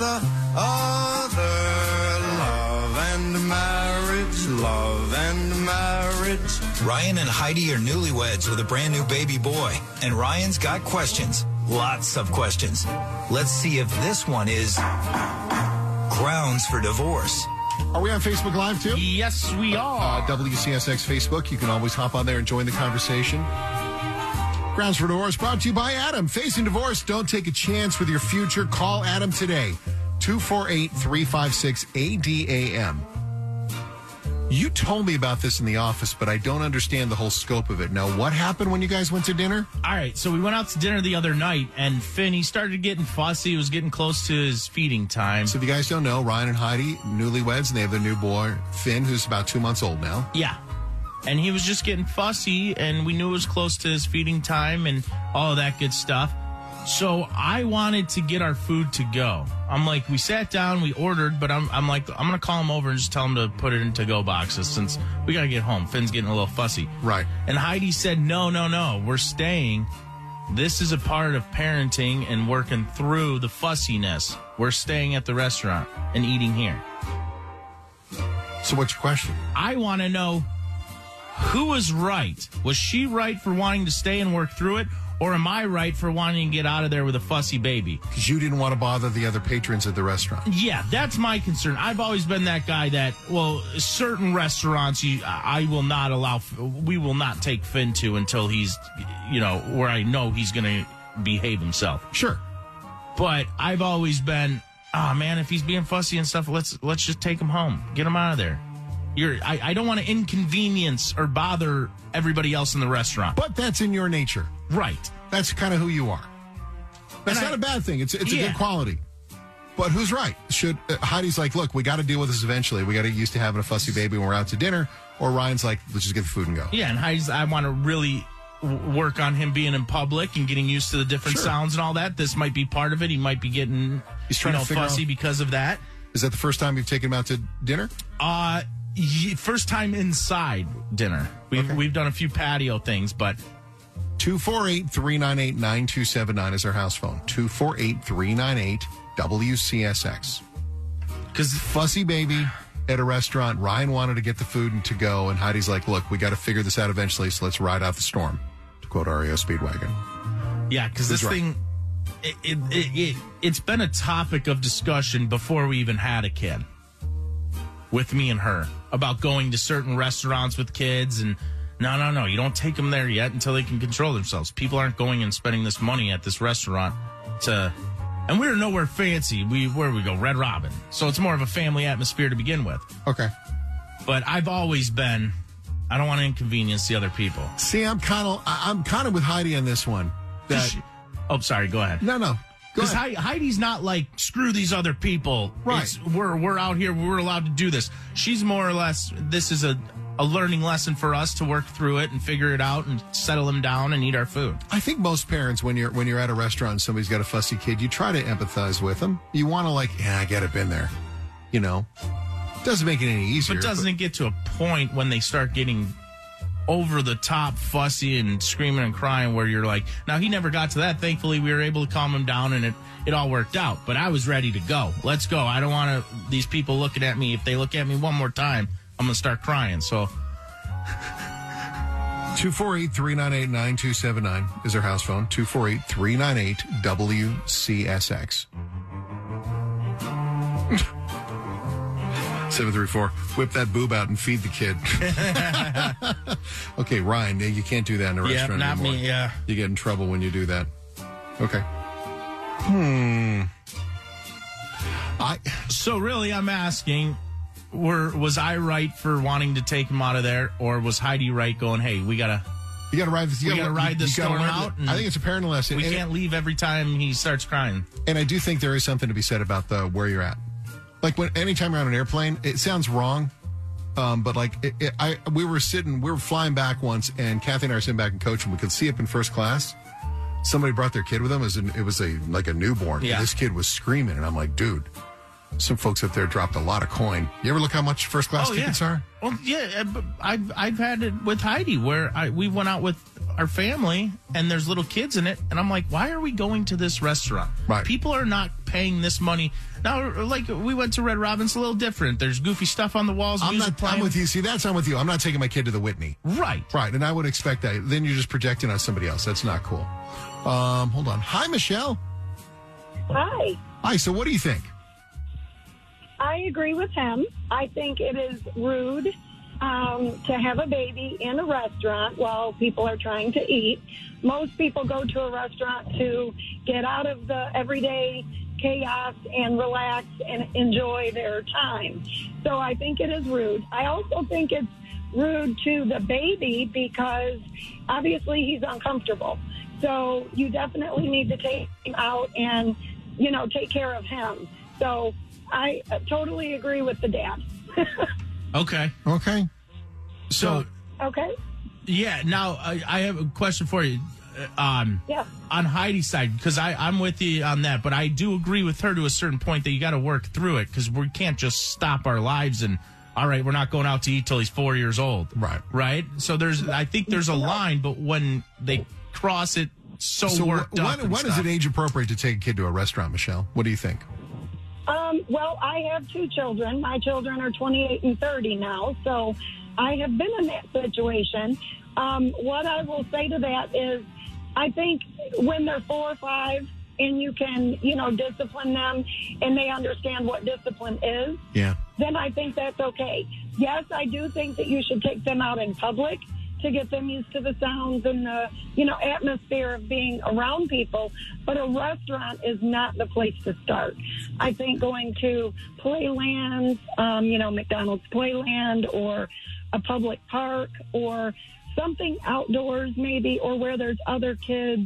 the other. Love and marriage, love and marriage. Ryan and Heidi are newlyweds with a brand new baby boy, and Ryan's got questions. Lots of questions. Let's see if this one is grounds for divorce. Are we on Facebook Live too? Yes, we Uh, are. WCSX Facebook. You can always hop on there and join the conversation. Grounds for Divorce brought to you by Adam. Facing divorce, don't take a chance with your future. Call Adam today. 248 356 ADAM. You told me about this in the office, but I don't understand the whole scope of it. Now, what happened when you guys went to dinner? All right, so we went out to dinner the other night, and Finn he started getting fussy. He was getting close to his feeding time. So, if you guys don't know, Ryan and Heidi, newlyweds, and they have their new boy, Finn, who's about two months old now. Yeah. And he was just getting fussy, and we knew it was close to his feeding time and all of that good stuff. So I wanted to get our food to go. I'm like, we sat down, we ordered, but I'm, I'm like, I'm going to call him over and just tell him to put it in to go boxes since we got to get home. Finn's getting a little fussy. Right. And Heidi said, no, no, no, we're staying. This is a part of parenting and working through the fussiness. We're staying at the restaurant and eating here. So, what's your question? I want to know who was right. Was she right for wanting to stay and work through it? Or am I right for wanting to get out of there with a fussy baby? Because you didn't want to bother the other patrons at the restaurant. Yeah, that's my concern. I've always been that guy that, well, certain restaurants, you, I will not allow, we will not take Finn to until he's, you know, where I know he's going to behave himself. Sure. But I've always been, oh man, if he's being fussy and stuff, let's let's just take him home, get him out of there. You're, I, I don't want to inconvenience or bother everybody else in the restaurant. But that's in your nature. Right. That's kind of who you are. That's And not I- a bad thing. It's it's a good quality. But who's right? Should uh, Heidi's like, look, we got to deal with this eventually. We got to get used to having a fussy baby when we're out to dinner. Or Ryan's like, let's just get the food and go. Yeah, and Heidi's, I want to really w- work on him being in public and getting used to the different Sure. sounds and all that. This might be part of it. He might be getting He's trying you to know, figure fussy out- because of that. Is that the first time you've taken him out to dinner? Uh, first time inside dinner. We've Okay. we've done a few patio things, but 248 398 9279 is our house phone. 248 398 WCSX. because Fussy baby at a restaurant. Ryan wanted to get the food and to go. And Heidi's like, look, we got to figure this out eventually. So let's ride out the storm, to quote REO Speedwagon. Yeah, because this right? thing, it, it, it, it, it's been a topic of discussion before we even had a kid with me and her about going to certain restaurants with kids. And no, no, no, you don't take them there yet until they can control themselves. People aren't going and spending this money at this restaurant to. And we're nowhere fancy. We where we go, Red Robin. So it's more of a family atmosphere to begin with. Okay. But I've always been, I don't want to inconvenience the other people. See, I'm kind of, I'm kind of with Heidi on this one. That, She- oh, sorry. Go ahead. no, no. Because. Heidi's not like screw these other people. Right. It's- we're we're out here. We're allowed to do this. She's more or less. This is a a learning lesson for us to work through it and figure it out and settle them down and eat our food. I think most parents, when you're when you're at a restaurant and somebody's got a fussy kid, you try to empathize with them. You want to like, yeah, I get it, been there. You know, doesn't make it any easier. But doesn't it get to a point when they start getting over the top fussy and screaming and crying where you're like now he never got to that. Thankfully we were able to calm him down and it it all worked out. But i was ready to go. Let's go. I don't want to these people looking at me if they look at me one more time i'm gonna start crying. So. 248 398 9279 is our house phone. 248 398 WCSX. 734. Whip that boob out and feed the kid. okay, Ryan, you can't do that in a yeah restaurant not anymore. me yeah You get in trouble when you do that. Okay. Hmm. I so really i'm asking were was i right for wanting to take him out of there or was heidi right going hey we gotta you got to ride this. You gotta, gotta ride this storm out I think it's a parental lesson. we And- can't leave every time he starts crying And I do think there is something to be said about the where you're at. Like when anytime you're on an airplane, it sounds wrong, um, but like it, it, I, we were sitting, we were flying back once, and Kathy and I were sitting back in coach, and we could see up in first class. Somebody brought their kid with them. It was, an, it was a like a newborn. Yeah. And this kid was screaming, and I'm like, dude, some folks up there dropped a lot of coin. You ever look how much first class Oh, tickets yeah. are? Well, yeah, uh, I've I've had it with Heidi where I we went out with our family and there's little kids in it. And I'm like, why are we going to this restaurant? Right. People are not paying this money. Now, like, we went to Red Robin's a little different. There's goofy stuff on the walls, I'm not. playing. I'm with you. See, that's I'm with you. I'm not taking my kid to the Whitney. Right. Right, and I would expect that. Then you're just projecting on somebody else. That's not cool. Um, hold on. Hi, Michelle. Hi. Hi. So, what do you think? I agree with him. I think it is rude um, to have a baby in a restaurant while people are trying to eat. Most people go to a restaurant to get out of the everyday chaos and relax and enjoy their time. So I think it is rude. I also think it's rude to the baby because obviously he's uncomfortable. So you definitely need to take him out and, you know, take care of him. So I totally agree with the dad. Okay. Okay. So, okay? yeah, now I, I have a question for you. Uh, Um, Yeah. on Heidi's side, because I'm with you on that, but I do agree with her to a certain point that you got to work through it because we can't just stop our lives and, all right, we're not going out to eat till he's four years old. Right. Right? So there's, I think there's a line, but when they cross it so, So, wh- worked up. when, and when is stuff- it age appropriate to take a kid to a restaurant, Michelle? What do you think? Um, well, I have two children. My children are 28 and 30 now, so I have been in that situation. Um, what I will say to that is, I think when they're four or five and you can, you know, discipline them and they understand what discipline is, Yeah. then I think that's okay. Yes, I do think that you should take them out in public to get them used to the sounds and the, you know, atmosphere of being around people. But a restaurant is not the place to start. I think going to playlands, um, you know, McDonald's Playland or a public park or something outdoors maybe or where there's other kids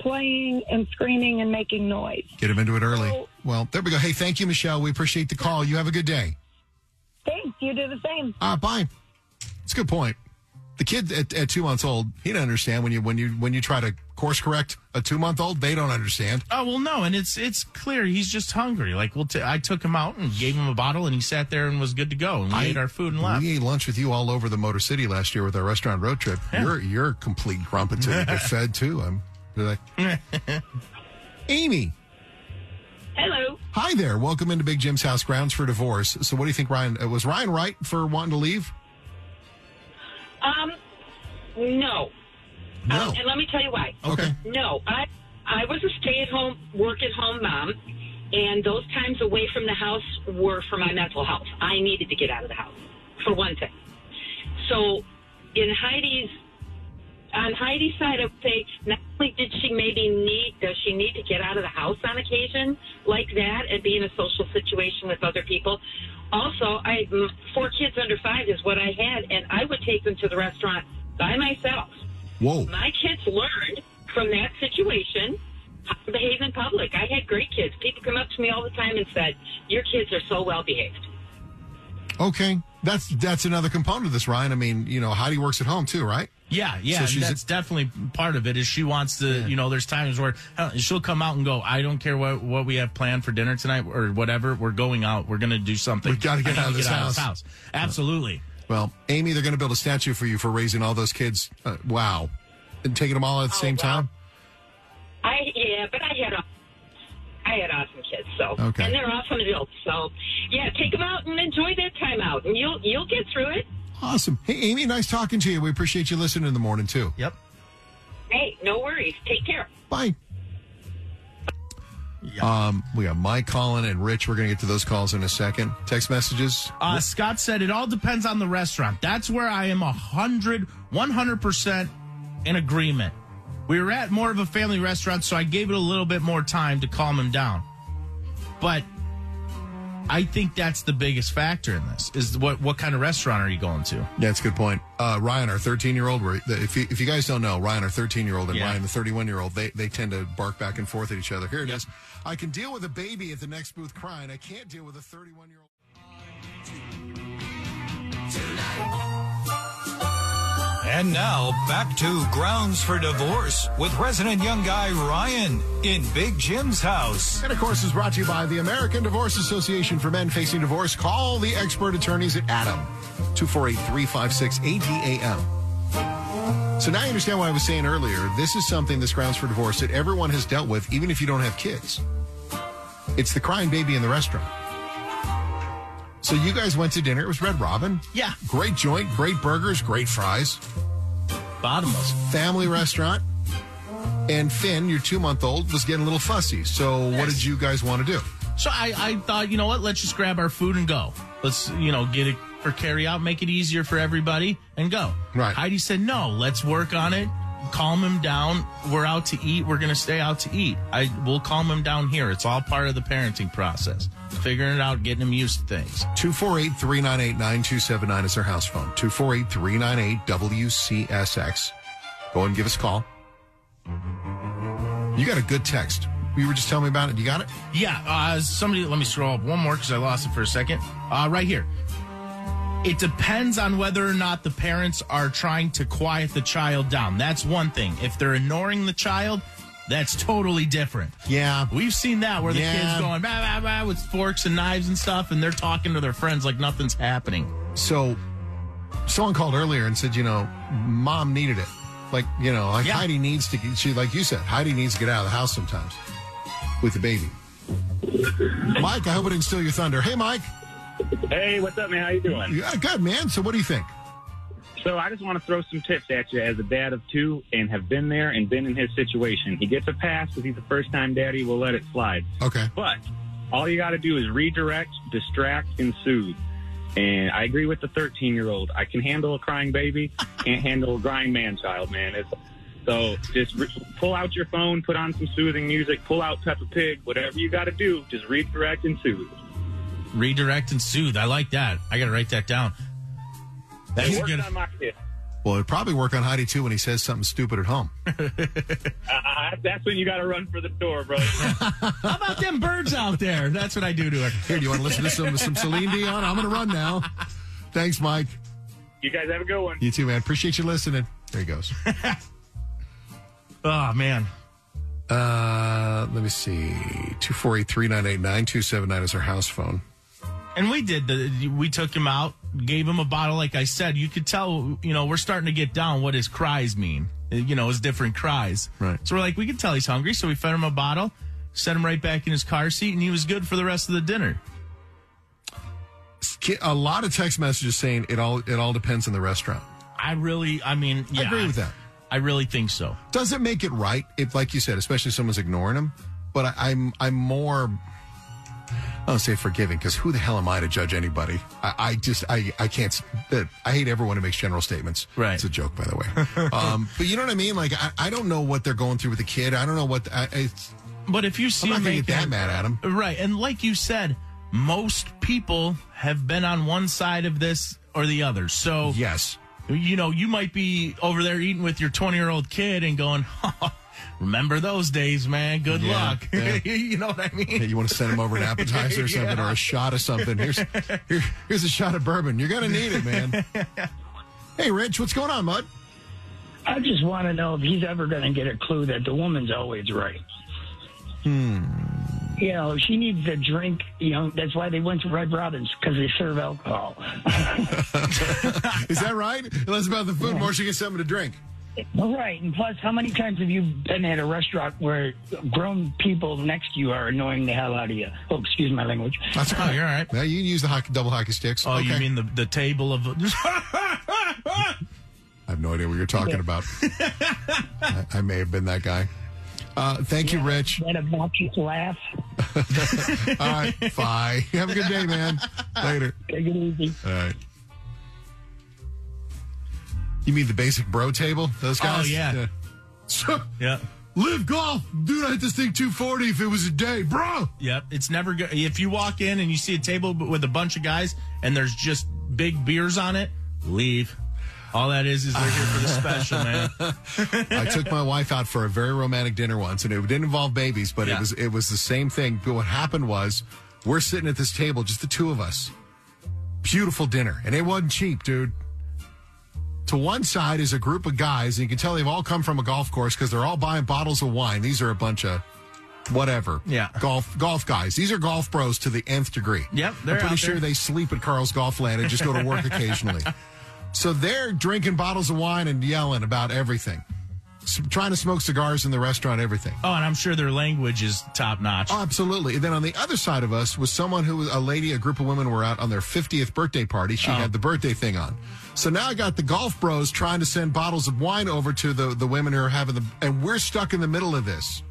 playing and screaming and making noise. Get them into it early. So- Well, there we go. Hey, thank you, Michelle. We appreciate the call. You have a good day. Thanks. You do the same. Uh, bye. It's a good point. The kid at, at two months old, he doesn't understand when you when you when you try to course correct a two month old. They don't understand. Oh well, no, and it's it's clear he's just hungry. Like, well, t- I took him out and gave him a bottle, and he sat there and was good to go. And we I- ate our food and left. We ate lunch with you all over the Motor City last year with our restaurant road trip. You're you're complete grump until you get fed too. I'm like, Amy. Hello. Hi there. Welcome into Big Jim's house. Grounds for divorce. So, what do you think, Ryan? Uh, was Ryan right for wanting to leave? No. No. Um, and let me tell you why. Okay. No, I I was a stay-at-home, work-at-home mom, and those times away from the house were for my mental health. I needed to get out of the house, for one thing. So, in Heidi's on Heidi's side, I would say not only did she maybe need does she need to get out of the house on occasion like that and be in a social situation with other people. Also, I four kids under five is what I had, and I would take them to the restaurant by myself. Whoa. My kids learned from that situation how to behave in public. I had great kids. People come up to me all the time and said, "Your kids are so well behaved." Okay. That's that's another component of this, Ryan. I mean, you know, Heidi works at home too, right? Yeah, yeah, So and she's- that's definitely part of it. Is she wants to, you know, there's times where she'll come out and go, I don't care what what we have planned for dinner tonight or whatever. We're going out. We're going to do something. We gotta get I out of this house." house. Absolutely. Well, Amy, they're going to build a statue for you for raising all those kids. Uh, wow. And taking them all at the same wow. time? I yeah, but I had a, I had awesome kids, so Okay. and they're awesome adults. So yeah, take them out and enjoy that time out, and you'll you'll get through it. Awesome. Hey, Amy, nice talking to you. We appreciate you listening in the morning, too. Yep. Hey, no worries. Take care. Bye. Um, we got Mike calling and Rich. We're going to get to those calls in a second. Text messages. Uh, Scott said it all depends on the restaurant. That's where I am a hundred, one hundred percent in agreement. We were at more of a family restaurant, so I gave it a little bit more time to calm him down. But I think that's the biggest factor in this: is what what kind of restaurant are you going to? Yeah, that's a good point. Uh, Ryan, our 13 year old, if you, if you guys don't know, Ryan, our 13 year old, and Yeah. Ryan, the 31 year old, they, they tend to bark back and forth at each other. Here it is. I can deal with a baby at the next booth crying. I can't deal with a 31 year old. And now back to Grounds for Divorce with resident young guy Ryan in Big Jim's house. And of course, is brought to you by the American Divorce Association for Men Facing Divorce. Call the expert attorneys at Adam, 248 356 ADAM. So now you understand what I was saying earlier. This is something, this grounds for divorce, that everyone has dealt with, even if you don't have kids. It's the crying baby in the restaurant. So you guys went to dinner. It was Red Robin. Yeah. Great joint, great burgers, great fries. Bottomless. Family restaurant. And Finn, your two month old, was getting a little fussy. So what did you guys want to do? So I, I thought, you know what? Let's just grab our food and go. Let's, you know, get it for carry out, make it easier for everybody, and go. Right. Heidi said, no, let's work on it. Calm him down. We're out to eat. We're going to stay out to eat. I we'll calm him down here. It's all part of the parenting process. Figuring it out, getting them used to things. 248 398 9279 is our house phone. 248 398 WCSX. Go ahead and give us a call. You got a good text. You were just telling me about it. You got it? Yeah, uh, somebody, let me scroll up one more because I lost it for a second. Uh, right here. It depends on whether or not the parents are trying to quiet the child down. That's one thing. If they're ignoring the child, that's totally different. Yeah. We've seen that where the Yeah. kids going bah, bah, bah, with forks and knives and stuff, and they're talking to their friends like nothing's happening. So, someone called earlier and said, you know, mom needed it. Like, you know, like Yeah. Heidi needs to, get- she, like you said, Heidi needs to get out of the house sometimes with the baby. Mike, I hope I didn't steal your thunder. Hey, Mike. Hey, what's up, man? How you doing? Yeah, good, man. So, what do you think? So I just want to throw some tips at you as a dad of two and have been there and been in his situation. He gets a pass because he's a first-time daddy. We'll let it slide. Okay. But all you got to do is redirect, distract, and soothe. And I agree with the 13-year-old. I can handle a crying baby, can't handle a crying man-child, man. It's, so just re- pull out your phone, put on some soothing music, pull out Peppa Pig, whatever you got to do. Just redirect and soothe. Redirect and soothe. I like that. I got to write that down. That's a good. on my kid. Well, it'd probably work on Heidi too when he says something stupid at home. Uh, that's when you got to run for the door, bro. How about them birds out there? That's what I do to her. Here, do you want to listen to some some Celine Dion? I'm going to run now. Thanks, Mike. you guys have a good one. You too, man. Appreciate you listening. There he goes. Oh man. Uh, let me see. 248 398 9279 is our house phone. And we did the. We took him out, gave him a bottle. Like I said, you could tell. You know, we're starting to get down what his cries mean. You know, his different cries. Right. So we're like, we can tell he's hungry. So we fed him a bottle, set him right back in his car seat, and he was good for the rest of the dinner. A lot of text messages saying it all it all depends on the restaurant. I really, I mean, yeah, I agree with that. I really think so. Doesn't make it right if, like you said, especially if someone's ignoring him. But I, I'm I'm more. I don't say forgiving because who the hell am I to judge anybody? I, I just I I can't. I hate everyone who makes general statements. Right. It's a joke, by the way. um, but you know what I mean? Like I, I don't know what they're going through with the kid. I don't know what. I, it's, But if you see I'm not him gonna get that mad at him. Right. And like you said, most people have been on one side of this or the other. So, Yes. you know, you might be over there eating with your 20 year old kid and going, remember those days, man. Good Yeah, luck. yeah. you know what I mean? Hey, you want to send him over an appetizer or something or a shot of something? Here's here, here's a shot of bourbon. You're gonna need it, man. hey, Rich, what's going on, bud? I just want to know if he's ever going to get a clue that the woman's always right. Hmm. You know, she needs to drink. You know, that's why they went to Red Robin's because they serve alcohol. Is that right? Less about the food, more she gets something to drink. All right, and plus, how many times have you been at a restaurant where grown people next to you are annoying the hell out of you? Oh, excuse my language. That's you're all right. Yeah, you can use the hockey, double hockey sticks. Oh, you mean the, the table of. I have no idea what you're talking about. I, I may have been that guy. Uh, thank you, Rich. That obnoxious laugh. All right, bye. Have a good day, man. Later. Take it easy. All right. You mean the basic bro table? Those oh, guys? Oh, yeah. So, yeah. live golf. Dude, I hit this thing 240 if it was a day, bro. Yep, it's never good. If you walk in and you see a table with a bunch of guys and there's just big beers on it, leave. All that is is they're here for the special, man. I took my wife out for a very romantic dinner once, and it didn't involve babies, but Yeah. it was it was the same thing. But what happened was, we're sitting at this table, just the two of us. Beautiful dinner, and it wasn't cheap, dude. To one side is a group of guys, and you can tell they've all come from a golf course because they're all buying bottles of wine. These are a bunch of whatever, Yeah. golf golf guys. These are golf bros to the nth degree. Yep, I'm they're pretty sure they sleep at Carl's Golfland and just go to work occasionally. So they're drinking bottles of wine and yelling about everything, S- trying to smoke cigars in the restaurant, everything. Oh, and I'm sure their language is top notch. Oh, absolutely. And then on the other side of us was someone who was a lady, a group of women were out on their 50th birthday party. She oh. had the birthday thing on. So now I got the golf bros trying to send bottles of wine over to the, the women who are having the, and we're stuck in the middle of this.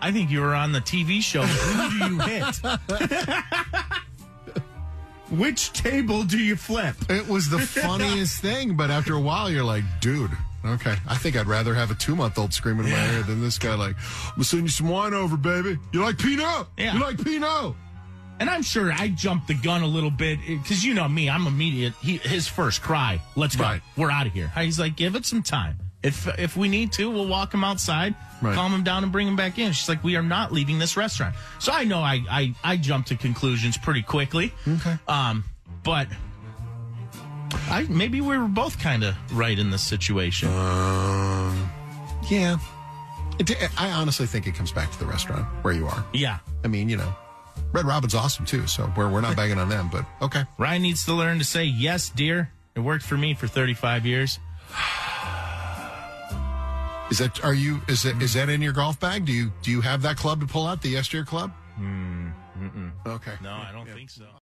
I think you were on the TV show. Who do you hit? Which table do you flip? It was the funniest thing, but after a while, you're like, dude, okay, I think I'd rather have a two month old screaming in my ear than this guy, like, I'm gonna send you some wine over, baby. You like Pinot? Yeah. You like Pinot? And I'm sure I jumped the gun a little bit because you know me, I'm immediate. He, his first cry, "Let's go, Right. we're out of here." He's like, "Give it some time. If if we need to, we'll walk him outside, Right. calm him down, and bring him back in." She's like, "We are not leaving this restaurant." So I know I I, I jumped to conclusions pretty quickly. Okay. Um, but I maybe we were both kind of right in this situation. Um, yeah. It, I honestly think it comes back to the restaurant where you are. yeah. I mean, you know, Red Robin's awesome too, so we're, we're not bagging on them, but okay. Ryan needs to learn to say yes, dear. It worked for me for 35 years. Is that are you is that is that in your golf bag? Do you do you have that club to pull out the Yes Dear Club? Hmm, okay. No, I don't think so.